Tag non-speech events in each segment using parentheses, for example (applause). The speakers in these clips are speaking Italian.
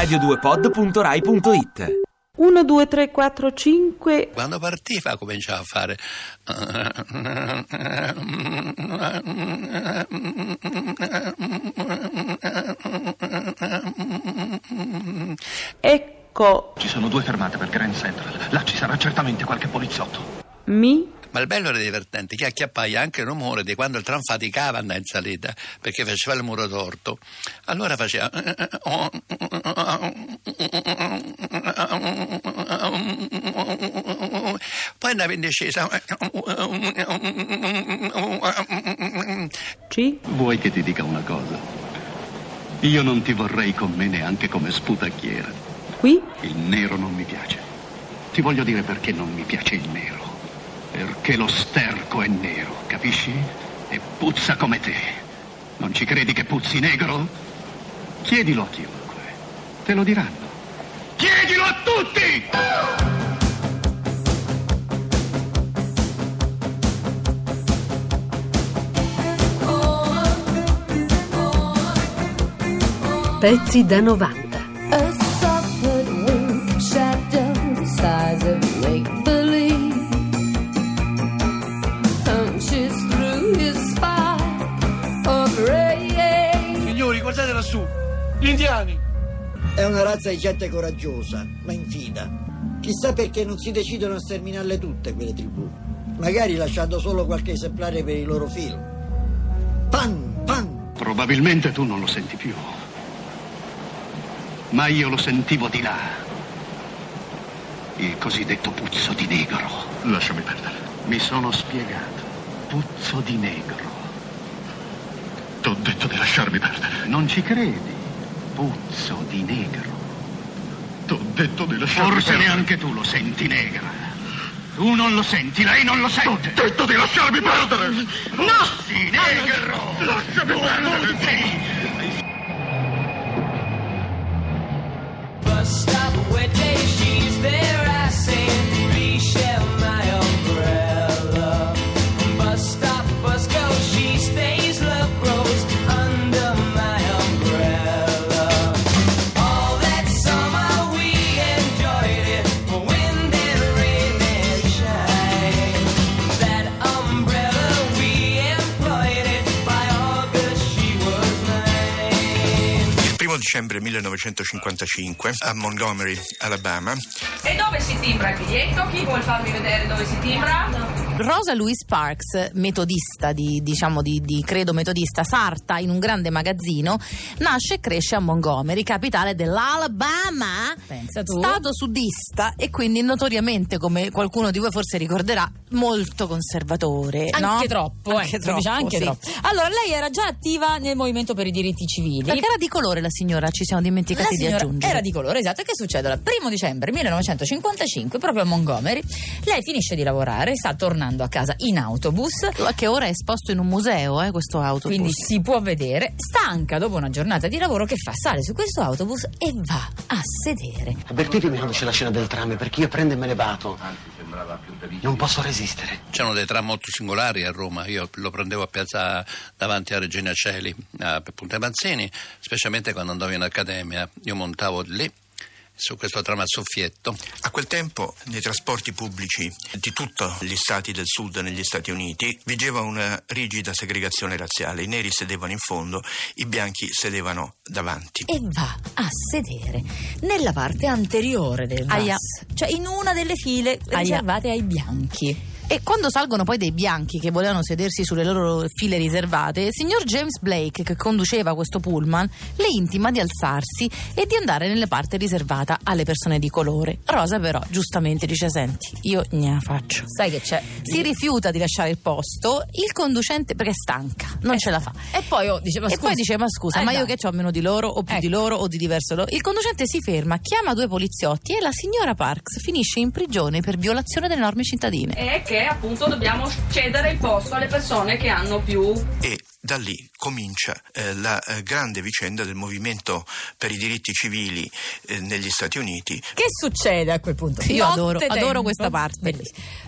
radio2pod.rai.it 1, 2, 3, 4, 5. Quando partiva cominciava a fare. Ecco Ci sono due fermate per Grand Central. Là ci sarà certamente qualche poliziotto. mi. Ma il bello era divertente che acchiappai anche il rumore di quando il tram faticava andare in salita perché faceva il muro torto. Allora faceva. Poi andava in discesa. C. Vuoi che ti dica una cosa? Io non ti vorrei con me neanche come sputacchiera. Qui. Il nero non mi piace. Ti voglio dire perché non mi piace il nero. Perché lo sterco è nero, capisci? E puzza come te. Non ci credi che puzzi negro? Chiedilo a chiunque. Te lo diranno. Chiedilo a tutti! Pezzi da 90. Una razza di gente coraggiosa, ma infida. Chissà perché non si decidono a sterminarle tutte quelle tribù. Magari lasciando solo qualche esemplare per i loro film. Pan, pan! Probabilmente tu non lo senti più. Ma io lo sentivo di là. Il cosiddetto puzzo di negro. Lasciami perdere. Mi sono spiegato. Puzzo di negro. T'ho detto di lasciarmi perdere. Non ci credi? Puzzo di negro. T'ho detto di lasciarmi Forse perdere. neanche tu lo senti negra. Tu non lo senti, lei non lo sente. T'ho detto di lasciarmi perdere. No! Sì, negro! Lasciami perdere! Sì. Bus stop, day, she's there. Dicembre 1955 a Montgomery, Alabama, E dove si timbra il biglietto? Chi vuol farmi vedere dove si timbra? Rosa Louise Parks, metodista, di, diciamo di, di credo metodista, sarta in un grande magazzino, nasce e cresce a Montgomery, capitale dell'Alabama, stato sudista e quindi notoriamente, come qualcuno di voi forse ricorderà, molto conservatore. Anche no? troppo, Anche eh, troppo, anche sì. troppo. Allora, lei era già attiva nel movimento per i diritti civili. Perché era di colore la signora, ci siamo dimenticati di aggiungere. era di colore, esatto. E che succede? Il primo dicembre 1955, proprio a Montgomery, lei finisce di lavorare, sta tornando a casa in autobus. Che ora è esposto in un museo, eh, questo autobus. Quindi si può vedere, stanca dopo una giornata di lavoro, che fa? Sale su questo autobus e va a sedere. Avvertitemi quando c'è la scena del tram, perché io prendo e me ne vado. Non posso resistere. C'erano dei tram molto singolari a Roma, io lo prendevo a piazza davanti a Regina Celi, a Punta Manzini, specialmente quando andavo in accademia, io montavo lì su questo tram a soffietto. a quel tempo nei trasporti pubblici di tutti gli stati del sud negli Stati Uniti vigeva una rigida segregazione razziale. I neri sedevano in fondo, i bianchi sedevano davanti. E va a sedere nella parte anteriore del bus, Aia. cioè in una delle file Aia. riservate ai bianchi. E quando salgono poi dei bianchi che volevano sedersi sulle loro file riservate, il signor James Blake, che conduceva questo pullman, le intima di alzarsi e di andare nelle parti riservata alle persone di colore. Rosa però giustamente dice, senti, io ne la faccio. Sai che c'è? Si rifiuta di lasciare il posto, il conducente perché è stanca, non ce la fa. E poi oh, diceva E scusa. poi dice: Ma scusa, Eh, ma io che ho meno di loro, o più di Ecco. loro, o di diverso loro. Il conducente si ferma, chiama due poliziotti e la signora Parks finisce in prigione per violazione delle norme cittadine. E che appunto dobbiamo cedere il posto alle persone che hanno più E da lì comincia eh, la eh, grande vicenda del movimento per i diritti civili eh, negli Stati Uniti. Che succede a quel punto? Io adoro- adoro questa parte.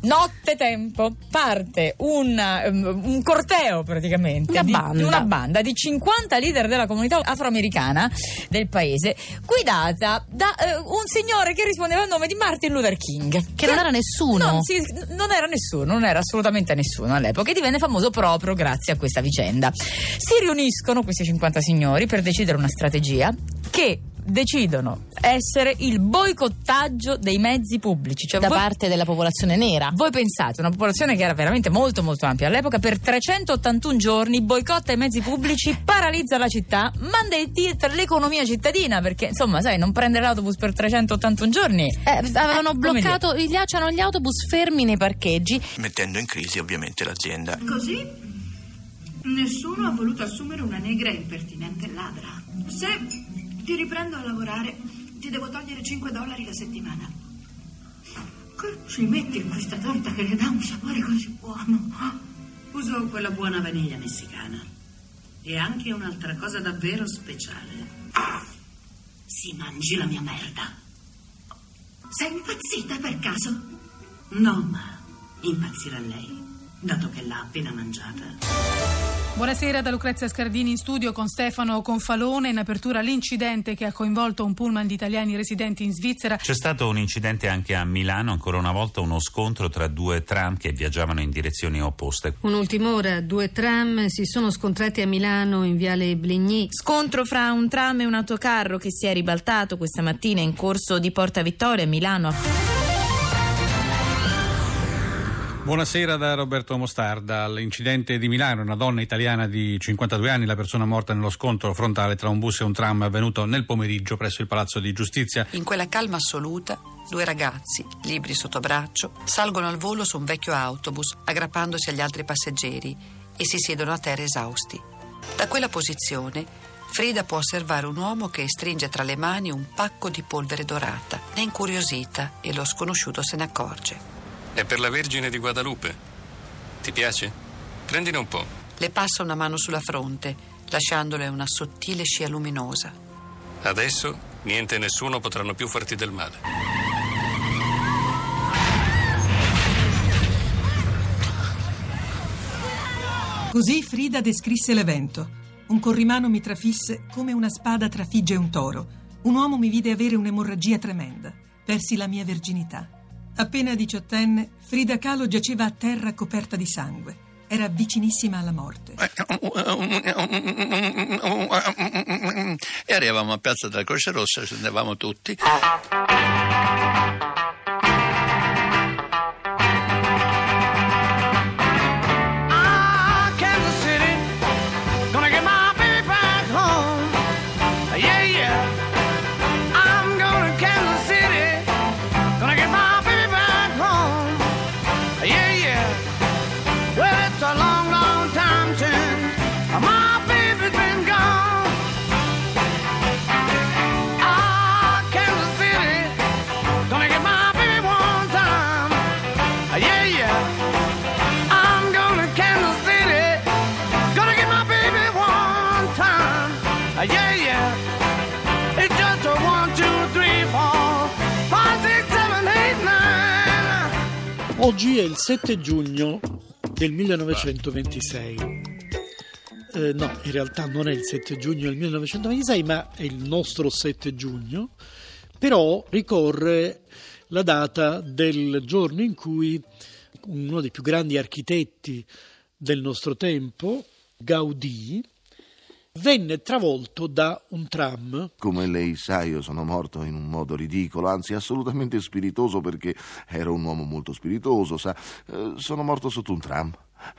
Notte tempo parte un, um, un corteo praticamente Una di, banda. di una banda di 50 leader della comunità afroamericana del paese guidata da eh, un signore che rispondeva al nome di Martin Luther King Che non era nessuno. non, si- non era nessuno, non era assolutamente nessuno all'epoca e divenne famoso proprio grazie a questa vicenda. Si riuniscono questi 50 signori per decidere una strategia che decidono essere il boicottaggio dei mezzi pubblici. Cioè da voi, parte della popolazione nera. voi pensate, una popolazione che era veramente molto molto ampia all'epoca, per 381 giorni boicotta i mezzi pubblici, (laughs) paralizza la città, manda in tilt l'economia cittadina, perché insomma, sai, non prendere l'autobus per 381 giorni. Eh, avevano Eh, bloccato, gli, c'erano gli autobus fermi nei parcheggi. mettendo in crisi ovviamente l'azienda. Così nessuno ha voluto assumere una negra impertinente ladra. Se ti riprendo a lavorare, ti devo togliere 5 dollari la settimana. Che ci metti in questa torta che le dà un sapore così buono? Uso quella buona vaniglia messicana. E anche un'altra cosa davvero speciale. Si mangi la mia merda. Sei impazzita per caso? No, ma impazzirà lei, dato che l'ha appena mangiata. Buonasera da Lucrezia Scardini in studio con Stefano Confalone. In apertura l'incidente che ha coinvolto un pullman di italiani residenti in Svizzera. C'è stato un incidente anche a Milano, ancora una volta uno scontro tra due tram che viaggiavano in direzioni opposte. Un'ultima ora, due tram si sono scontrati a Milano in viale Bligny. Scontro fra un tram e un autocarro che si è ribaltato questa mattina in corso di Porta Vittoria a Milano. Buonasera da Roberto Mostarda. All'incidente di Milano, una donna italiana di 52 anni, la persona morta nello scontro frontale tra un bus e un tram avvenuto nel pomeriggio presso il Palazzo di Giustizia. In quella calma assoluta, due ragazzi, libri sotto braccio, salgono al volo su un vecchio autobus, aggrappandosi agli altri passeggeri e si siedono a terra esausti. Da quella posizione, Frida può osservare un uomo che stringe tra le mani un pacco di polvere dorata. È incuriosita e lo sconosciuto se ne accorge. È per la Vergine di Guadalupe. Ti piace? Prendine un po'. Le passa una mano sulla fronte, lasciandole una sottile scia luminosa. Adesso niente e nessuno potranno più farti del male. Così Frida descrisse l'evento. Un corrimano mi trafisse come una spada trafigge un toro. Un uomo mi vide avere un'emorragia tremenda. Persi la mia verginità. Appena diciottenne, Frida Kahlo giaceva a terra coperta di sangue. Era vicinissima alla morte. E arrivavamo a Piazza della Croce Rossa, scendevamo tutti. Oggi è il 7 giugno del 1926. Eh, no, in realtà non è il 7 giugno del 1926, ma è il nostro 7 giugno. Però ricorre la data del giorno in cui uno dei più grandi architetti del nostro tempo, Gaudì, venne travolto da un tram. Come lei sa, io sono morto in un modo ridicolo, anzi assolutamente spiritoso perché ero un uomo molto spiritoso, sa. Eh, sono morto sotto un tram.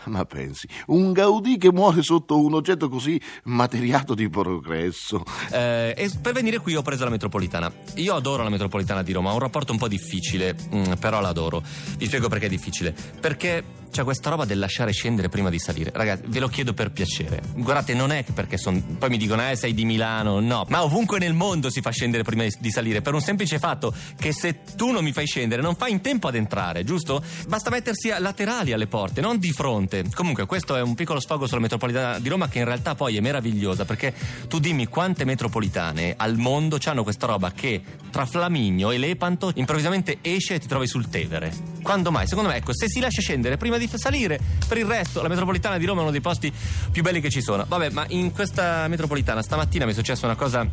Ma pensi, un Gaudì che muore sotto un oggetto così materiato di progresso. Eh, e per venire qui ho preso la metropolitana. Io adoro la metropolitana di Roma, ho un rapporto un po' difficile, mm, però l'adoro. Vi spiego perché è difficile. Perché c'è questa roba del lasciare scendere prima di salire. Ragazzi, ve lo chiedo per piacere. Guardate, non è perché son, poi mi dicono, eh, sei di Milano. No, ma ovunque nel mondo si fa scendere prima di, di salire. Per un semplice fatto che se tu non mi fai scendere, non fai in tempo ad entrare, giusto? Basta mettersi laterali alle porte, non di fronte. Comunque, questo è un piccolo sfogo sulla metropolitana di Roma che in realtà poi è meravigliosa perché tu dimmi quante metropolitane al mondo hanno questa roba che tra Flaminio e Lepanto improvvisamente esce e ti trovi sul Tevere. Quando mai? Secondo me, ecco, se si lascia scendere prima di salire, per il resto la metropolitana di Roma è uno dei posti più belli che ci sono. Vabbè, ma in questa metropolitana stamattina mi è successa una cosa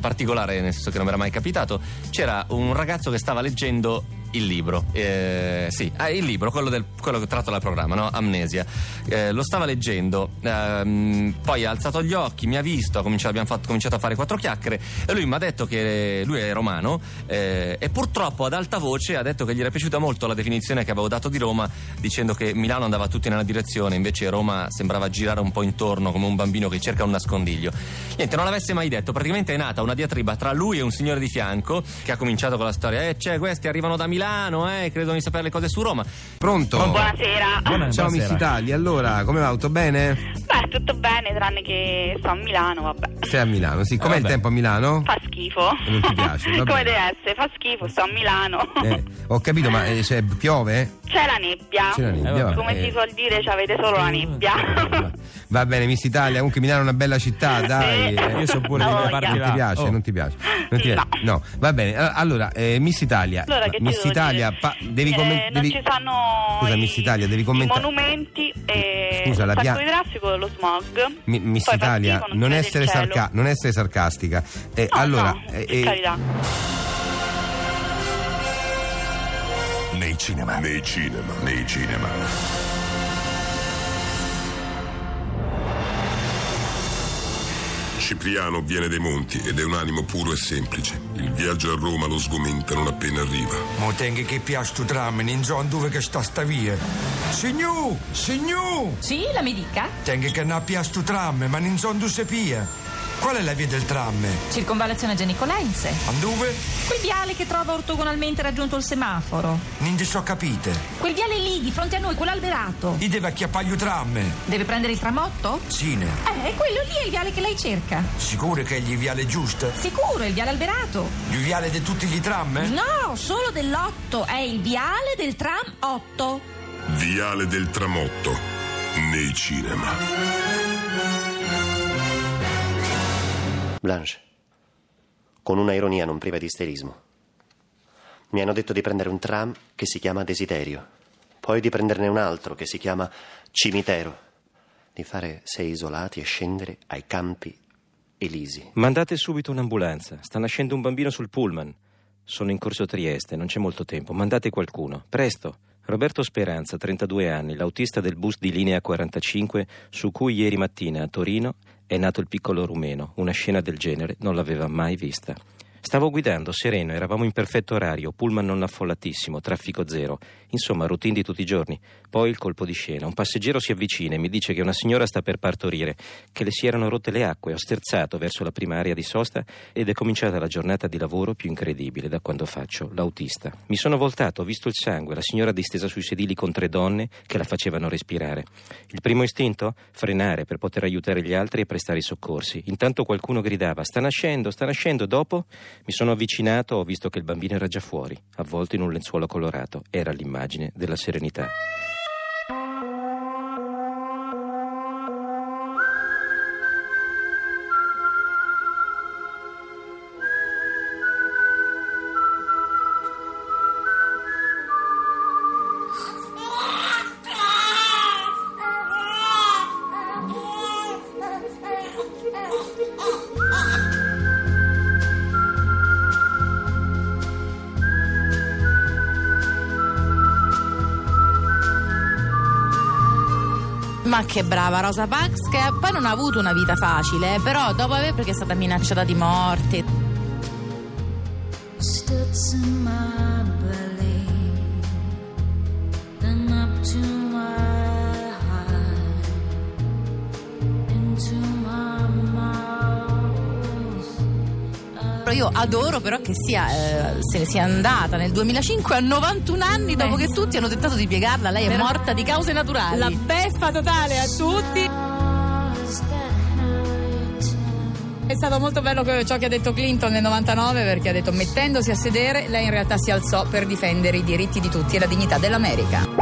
particolare, nel senso che non mi era mai capitato. C'era un ragazzo che stava leggendo il libro, eh, sì, ah, il libro, quello, del, quello tratto dal programma, no? Amnesia. Eh, lo stava leggendo, ehm, poi ha alzato gli occhi, mi ha visto, abbiamo fatto- cominciato a fare quattro chiacchiere e lui mi ha detto che lui è romano eh, e purtroppo ad alta voce ha detto che gli era piaciuta molto la definizione che avevo dato di Roma, dicendo che Milano andava tutti nella direzione, invece Roma sembrava girare un po' intorno come un bambino che cerca un nascondiglio. Niente, non l'avesse mai detto, praticamente è nata una diatriba tra lui e un signore di fianco che ha cominciato con la storia, eh, c'è, questi arrivano da Milano, eh, credono di sapere le cose su Roma. Pronto? Buonasera. Ciao Miss Italia, allora come va? Tutto bene? Beh, tutto bene, tranne che sto a Milano, vabbè. Sei a Milano, sì. Com'è il tempo a Milano? Fa schifo. Non ti piace? (laughs) Va Come deve essere, fa schifo, sto a Milano. Eh, ho capito, ma eh, cioè, piove? C'è la nebbia. C'è la nebbia, vabbè. Come Eh. si suol dire, ci avete solo la nebbia. (laughs) Va bene, Miss Italia, comunque Milano è una bella città, dai. Sì. (laughs) Io so pure Eh, di quelle Non ti piace, Oh. non ti piace. Non ti piace? No, va bene. Allora, eh, Miss Italia, Allora, che Miss Italia, pa- devi Eh, commentare. non ci sanno Scusa, i, Miss Italia, devi i commentare. monumenti e Scusa, la il pia- idraulico dello smog. Mi- Miss Poi Italia, schifo, non essere, sarca- non essere sarcastica. Eh, allora, no, eh, per eh, carità. Nei cinema. Nei cinema. Nei cinema. Cipriano viene dai monti ed è un animo puro e semplice. Il viaggio a Roma lo sgomenta non appena arriva. Ma tenga che piace tu tram, non so dove che sta sta via. Signor, signor! Sì, la mi dica? Tenga che non piace tu tram, ma non so dove si pia. Qual è la via del tram? Circonvallazione Genicolense. A dove? Quel viale che trova ortogonalmente raggiunto il semaforo. Non ti so capite. Quel viale lì, di fronte a noi, quell'alberato. I deve acchiappare il tram. Deve prendere il tramotto? Sine, Eh, quello lì è il viale che lei cerca. sicuro che è il viale giusto? Sicuro, è il viale alberato. Il viale di tutti gli tram? No, solo dell'8. È il viale del tram 8. Viale del Tramotto. Nei cinema. Blanche, con una ironia non priva di isterismo. Mi hanno detto di prendere un tram che si chiama Desiderio, poi di prenderne un altro che si chiama Cimitero, di fare sei isolati e scendere ai campi elisi. Mandate subito un'ambulanza. Sta nascendo un bambino sul pullman. Sono in corso Trieste, non c'è molto tempo. Mandate qualcuno. Presto. Roberto Speranza, 32 anni, l'autista del bus di linea 45 su cui ieri mattina a Torino è nato il piccolo rumeno. Una scena del genere non l'aveva mai vista. Stavo guidando sereno, eravamo in perfetto orario, pullman non affollatissimo, traffico zero. Insomma, routine di tutti i giorni. Poi il colpo di scena. Un passeggero si avvicina e mi dice che una signora sta per partorire, che le si erano rotte le acque. Ho sterzato verso la prima area di sosta ed è cominciata la giornata di lavoro più incredibile da quando faccio l'autista. Mi sono voltato, ho visto il sangue, la signora distesa sui sedili con tre donne che la facevano respirare. Il primo istinto? Frenare per poter aiutare gli altri e prestare i soccorsi. Intanto qualcuno gridava: Sta nascendo, sta nascendo. Dopo mi sono avvicinato, ho visto che il bambino era già fuori, avvolto in un lenzuolo colorato. Era l'immagine della serenità. Ma che brava Rosa Parks che poi non ha avuto una vita facile, però dopo aver perché è stata minacciata di morte. Studs in my belly, io adoro però che sia, eh, se ne sia andata nel 2005 a 91 anni dopo che tutti hanno tentato di piegarla. Lei è Però- morta di cause naturali. La beffa totale a tutti. È stato molto bello ciò che ha detto Clinton nel 99 perché ha detto mettendosi a sedere lei in realtà si alzò per difendere i diritti di tutti e la dignità dell'America.